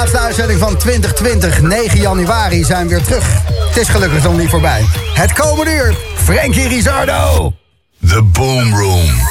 laatste uitzending van 2020, 9 januari, zijn we weer terug. Het is gelukkig nog niet voorbij. Het komende uur, Frankie Rizardo. The Boom Room.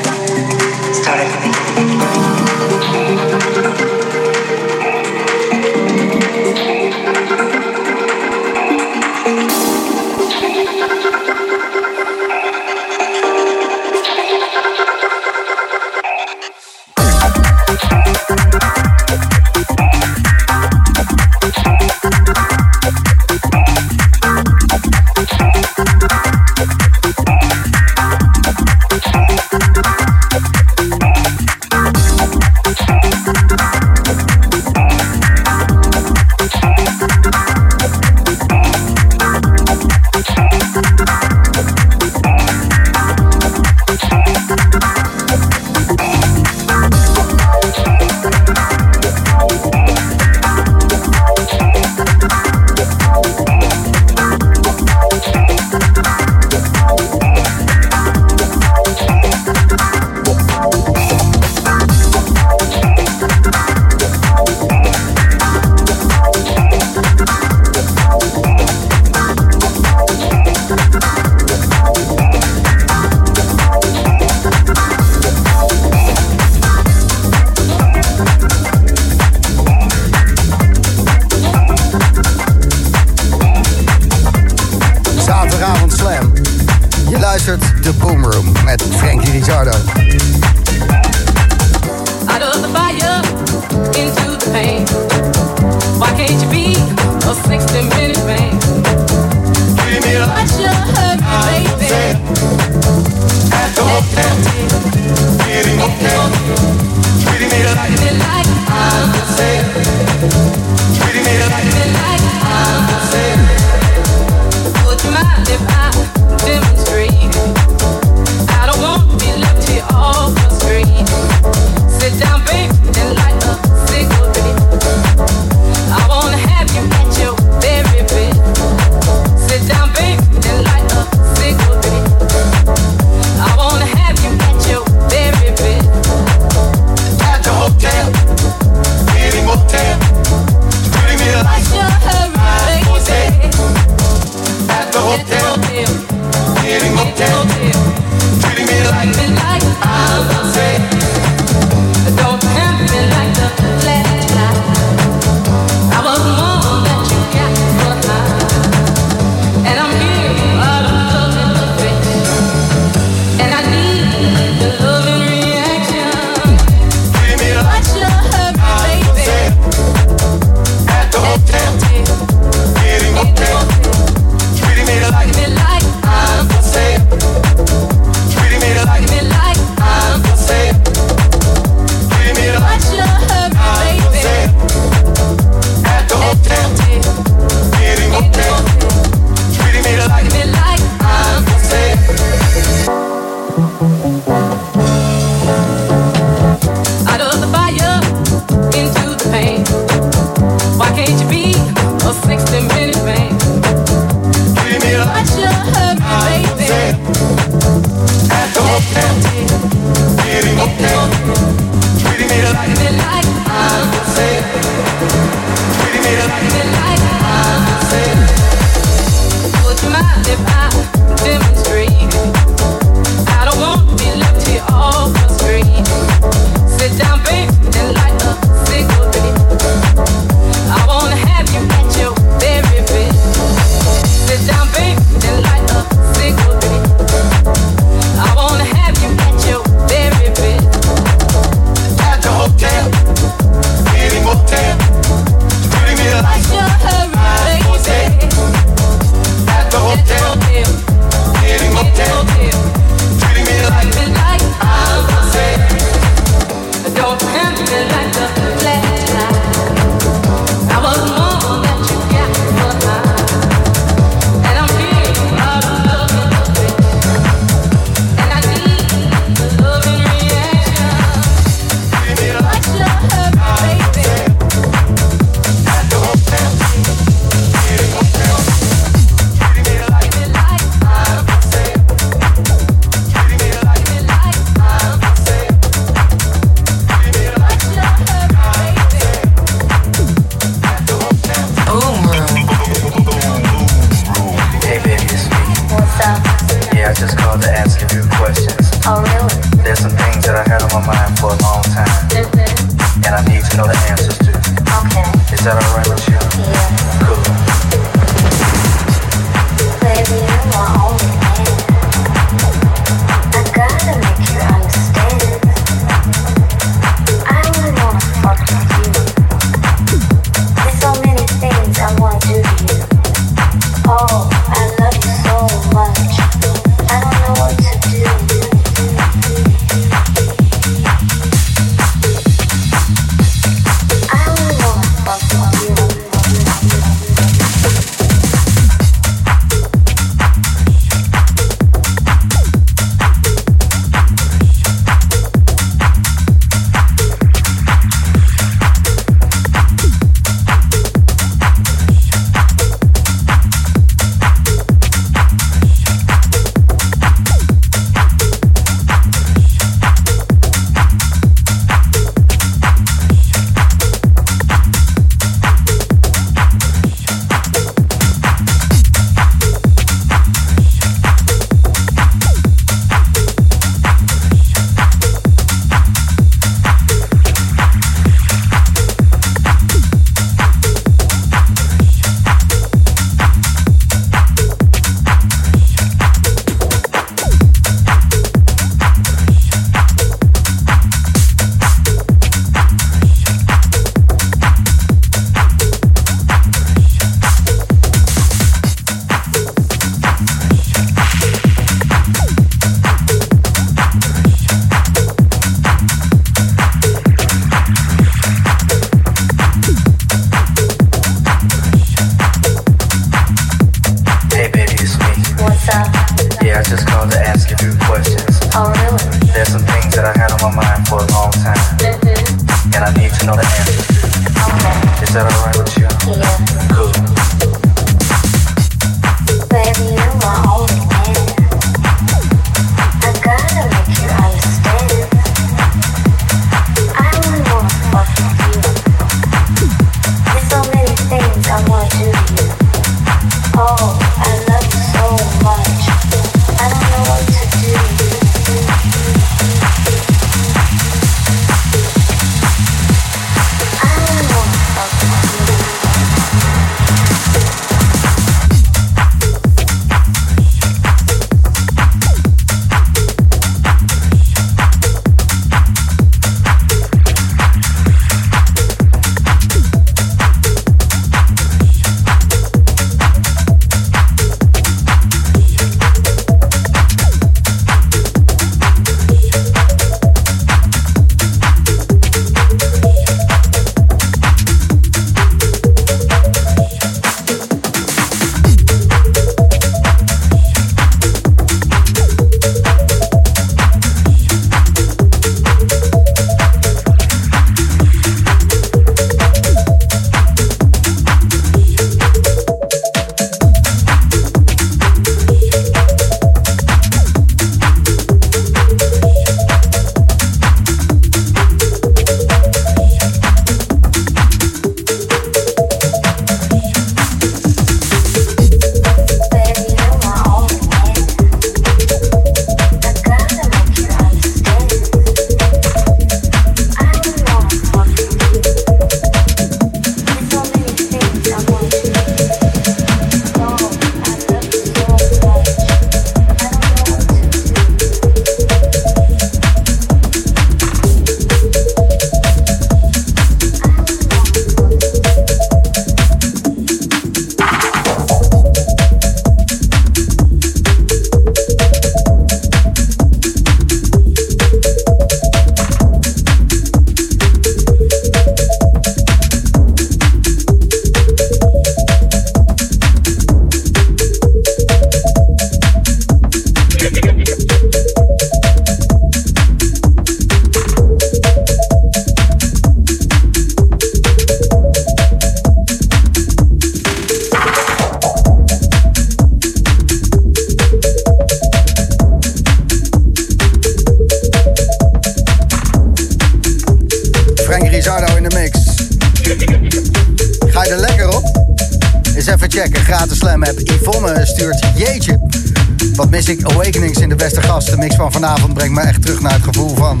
Ik? Awakenings in de beste gast. De mix van vanavond brengt me echt terug naar het gevoel van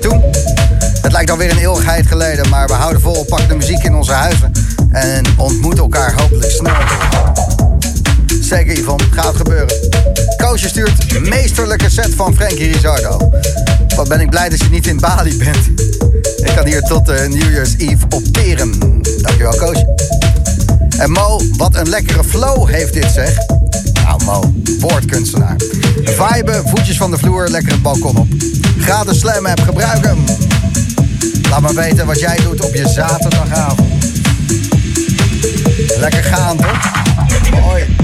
toen. Het lijkt alweer een eeuwigheid geleden, maar we houden vol. Pak de muziek in onze huizen en ontmoeten elkaar hopelijk snel. Zeker Yvonne, gaat gebeuren. Koosje stuurt meesterlijke set van Frankie Rizardo. Wat ben ik blij dat je niet in Bali bent. Ik kan hier tot uh, New Year's Eve opteren. Dankjewel Koosje. En Mo, wat een lekkere flow heeft dit zeg. Nou Mo, woordkunstenaar. Vibe, voetjes van de vloer, lekker het balkon op. Gratis slam app gebruiken. Laat me weten wat jij doet op je zaterdagavond. Lekker gaan toch? Mooi.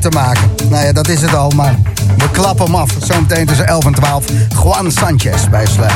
Te maken. Nou ja, dat is het al, maar we klappen hem af. Zometeen tussen 11 en 12. Juan Sanchez bij Slam.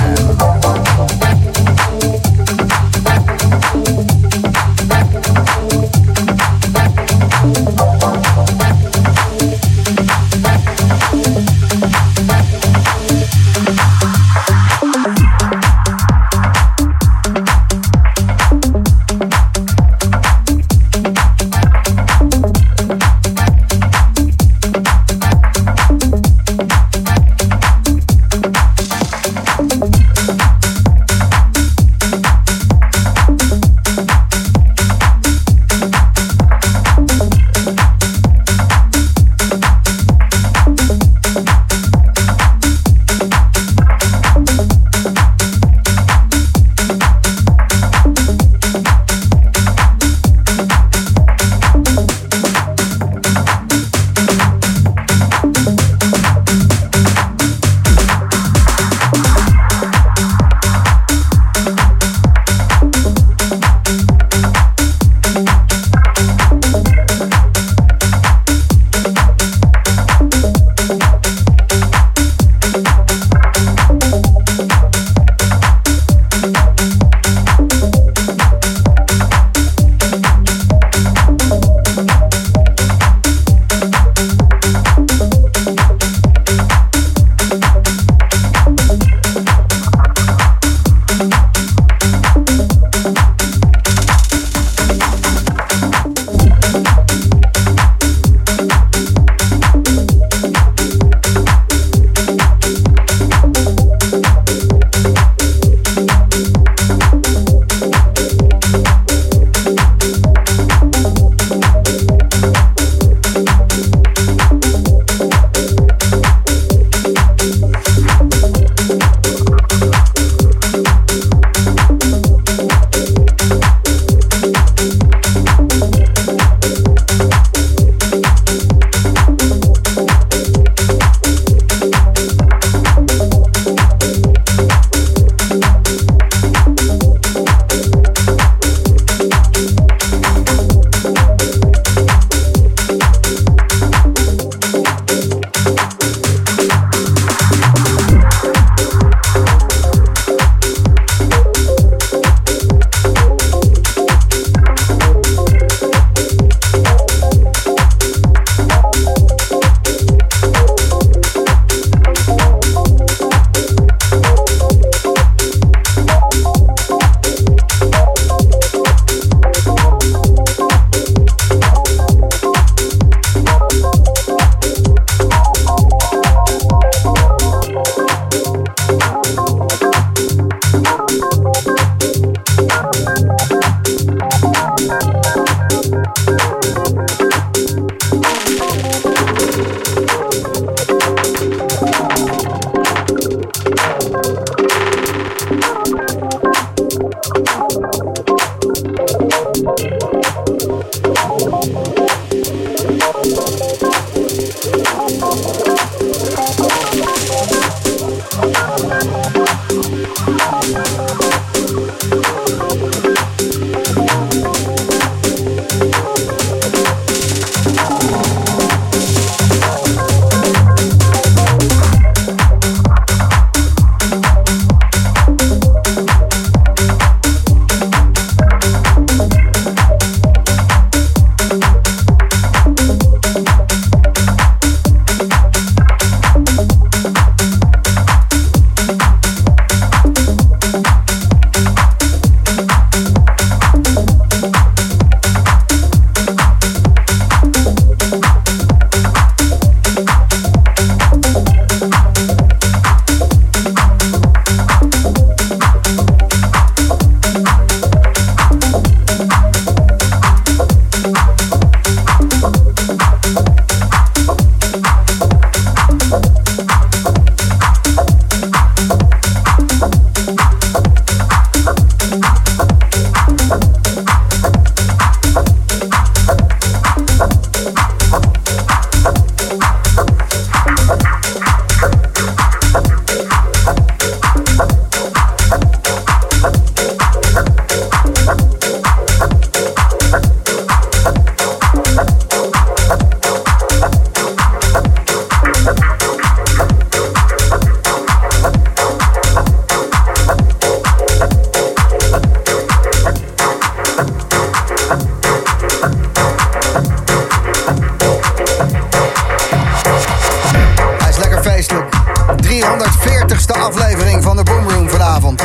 340ste aflevering van de Boomroom vanavond.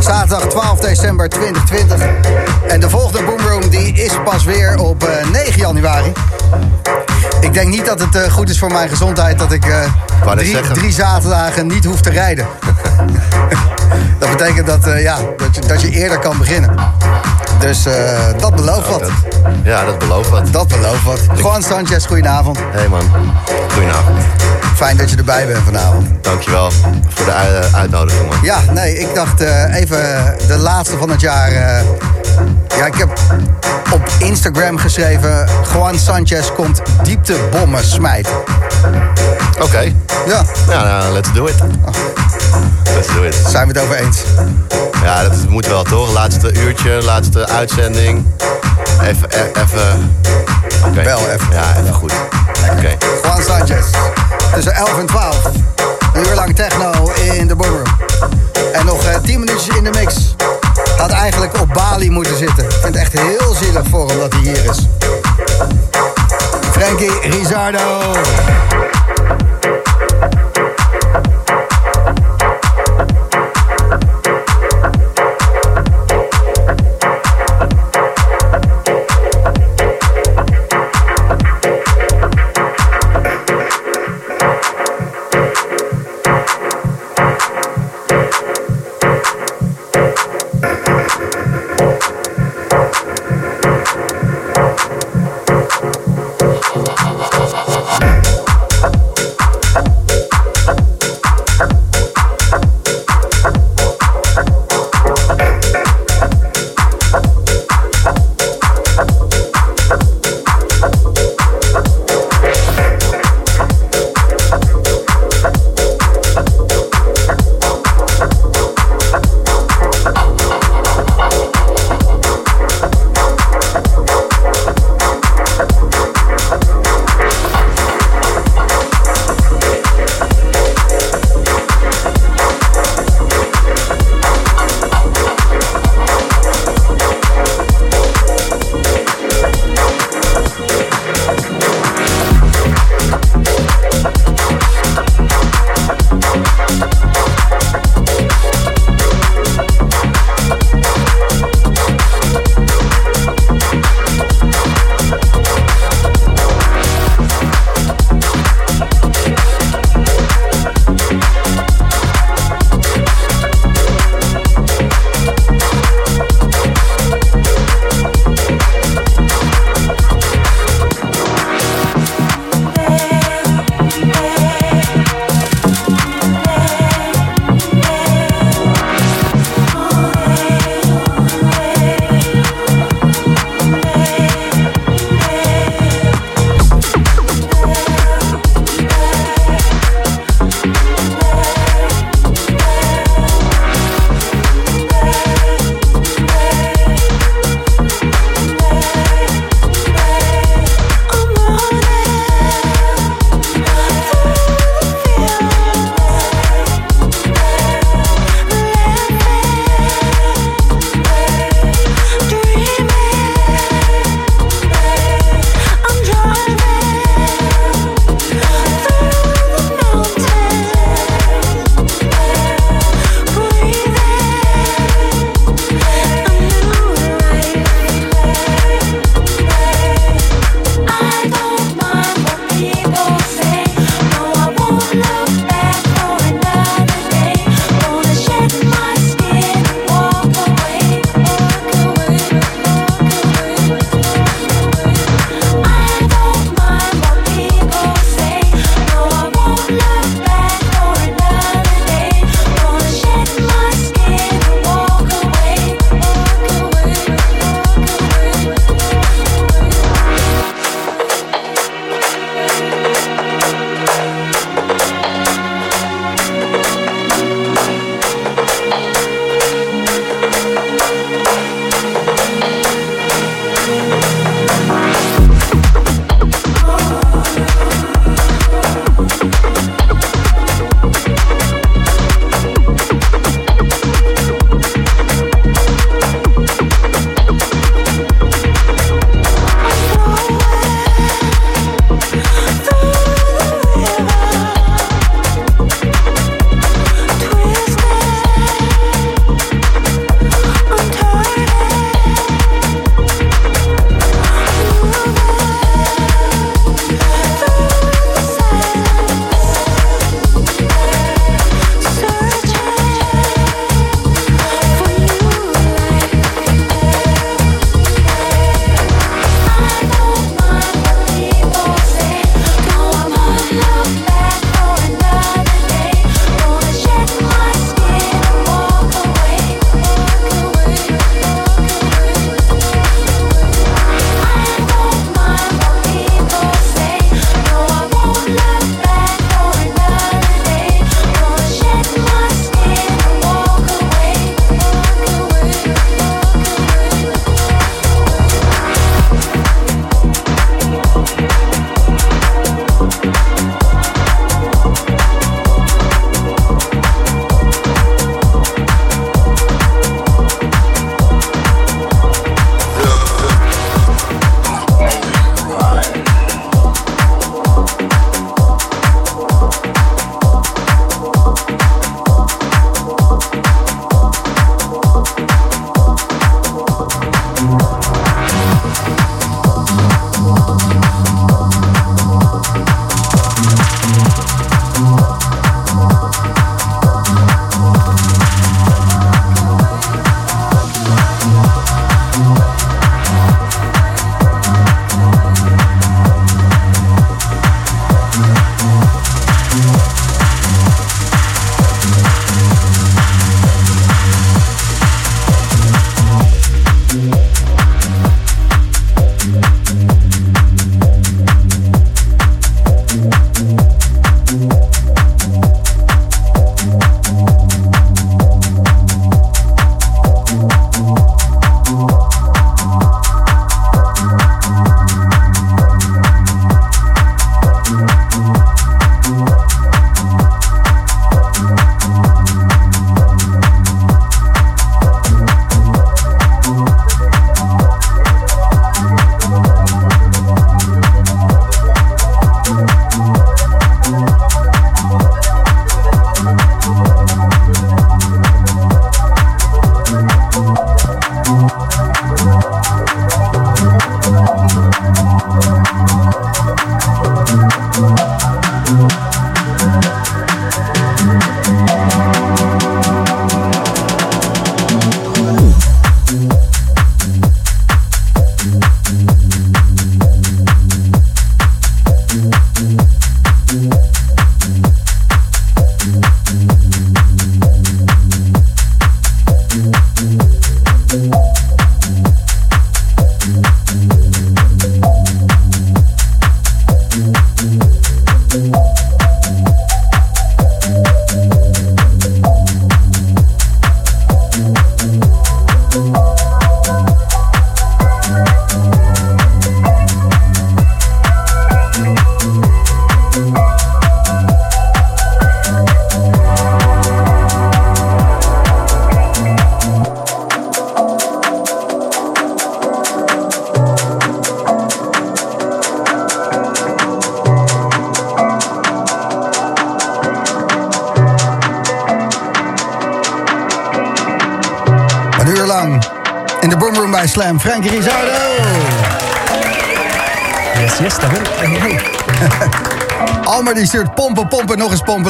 Zaterdag 12 december 2020. En de volgende Boomroom die is pas weer op eh, 9 januari. Ik denk niet dat het eh, goed is voor mijn gezondheid dat ik eh, drie, drie zaterdagen niet hoef te rijden. dat betekent dat, uh, ja, dat, je, dat je eerder kan beginnen. Dus dat belooft wat. ja, dat belooft wat. Dat belooft wat. Juan Sanchez, goedenavond. Hey man, goedenavond. Fijn dat je erbij bent vanavond. Dankjewel voor de uitnodiging man. Ja, nee, ik dacht even de laatste van het jaar. ja, ik heb op Instagram geschreven... Juan Sanchez komt dieptebommen smijten. Oké. Ja. Ja, nou, let's do it. Oh. Let's do it. Zijn we het over eens? Ja, dat moet wel toch? Laatste uurtje, laatste uitzending. Even, e- even... Okay. Wel even. Ja, even goed. Oké. Okay. Juan Sanchez. Tussen 11 en 12. Een uur lang techno in de boomroom. En nog 10 uh, minuutjes in de mix. Had eigenlijk op Bali moeten zitten. Ik vind het echt heel zielig voor hem dat hij hier is. Frankie Rizardo.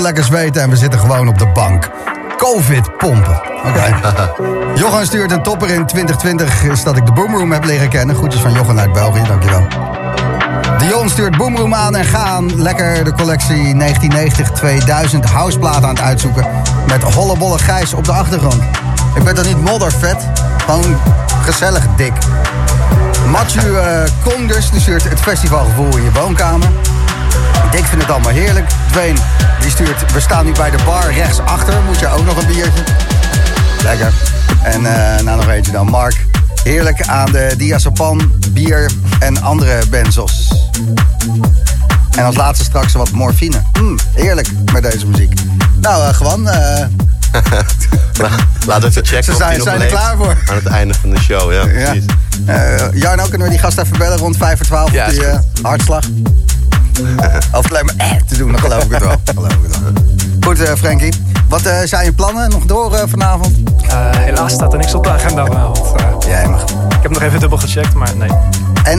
Lekker zweten. En we zitten gewoon op de bank. Covid pompen. Oké. Johan stuurt een topper in 2020 is dat ik de Boomroom heb leren kennen. Groetjes van Johan uit België, dankjewel. Dion stuurt Boomroom aan en gaan. Lekker de collectie 1990-2000 houseplaat aan het uitzoeken. Met hollebolle gijs op de achtergrond. Ik ben toch niet moddervet? Gewoon gezellig dik. Mathieu uh, Konders die stuurt het festivalgevoel in je woonkamer. Dick vindt het allemaal heerlijk. Dwayne die stuurt, we staan nu bij de bar rechtsachter. Moet je ook nog een biertje? Lekker. En uh, nou nog eentje dan. Mark, heerlijk aan de diazepan, bier en andere benzos. En als laatste straks wat morfine. Mm, heerlijk met deze muziek. Nou, uh, gewoon... Laten we even checken Ze zijn, zijn er klaar voor. Aan het einde van de show, ja, Ja. precies. Uh, Jarno, kunnen we die gast even bellen rond 5 voor 12 Ja, op die uh, hartslag? of alleen maar eh te doen, dan geloof ik het wel. Geloof ik het wel. Goed, uh, Frankie. Wat uh, zijn je plannen nog door uh, vanavond? Uh, helaas staat er niks op de agenda vanavond. Uh, Jij mag. ik heb nog even dubbel gecheckt, maar nee. En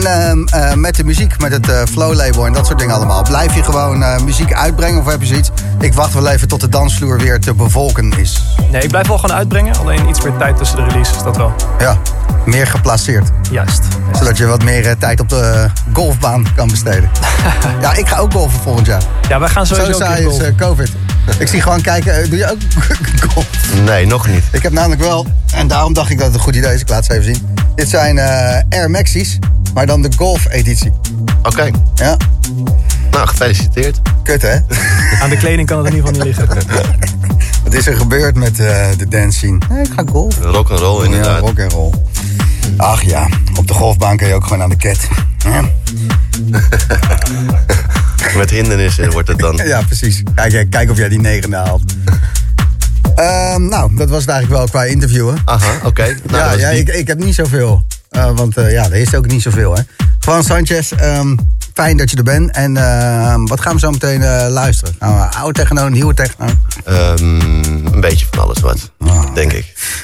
uh, met de muziek, met het uh, flow label en dat soort dingen allemaal. Blijf je gewoon uh, muziek uitbrengen of heb je zoiets? Ik wacht wel even tot de dansvloer weer te bevolken is. Nee, ik blijf wel gewoon uitbrengen. Alleen iets meer tijd tussen de releases, dat wel. Ja, meer geplaceerd. Juist. Zodat je wat meer uh, tijd op de golfbaan kan besteden. ja, ik ga ook golfen volgend jaar. Ja, wij gaan sowieso Zo saai is uh, COVID. Ik zie gewoon kijken, doe je ook golf? Nee, nog niet. Ik heb namelijk wel, en daarom dacht ik dat het een goed idee is. Ik laat ze even zien. Dit zijn Air Maxis, maar dan de golf-editie. Oké. Okay. Ja. Nou, gefeliciteerd. Kut, hè? Aan de kleding kan het in ieder geval niet liggen. Wat is er gebeurd met uh, de dance scene? Nee, ik ga golf. Rock and roll inderdaad. Ja, rock and roll. Ach ja, op de golfbaan kun je ook gewoon aan de ket. Ja. Met hindernissen wordt het dan. ja, precies. Kijk, kijk of jij die negende haalt. Uh, nou, dat was het eigenlijk wel qua interviewen. Aha, oké. Okay. Nou, ja, ja ik, ik heb niet zoveel. Uh, want uh, ja, er is ook niet zoveel, hè. Juan Sanchez, um, fijn dat je er bent. En uh, wat gaan we zo meteen luisteren? Nou, oude techno, nieuwe techno? Um, een beetje van alles wat, oh. denk ik.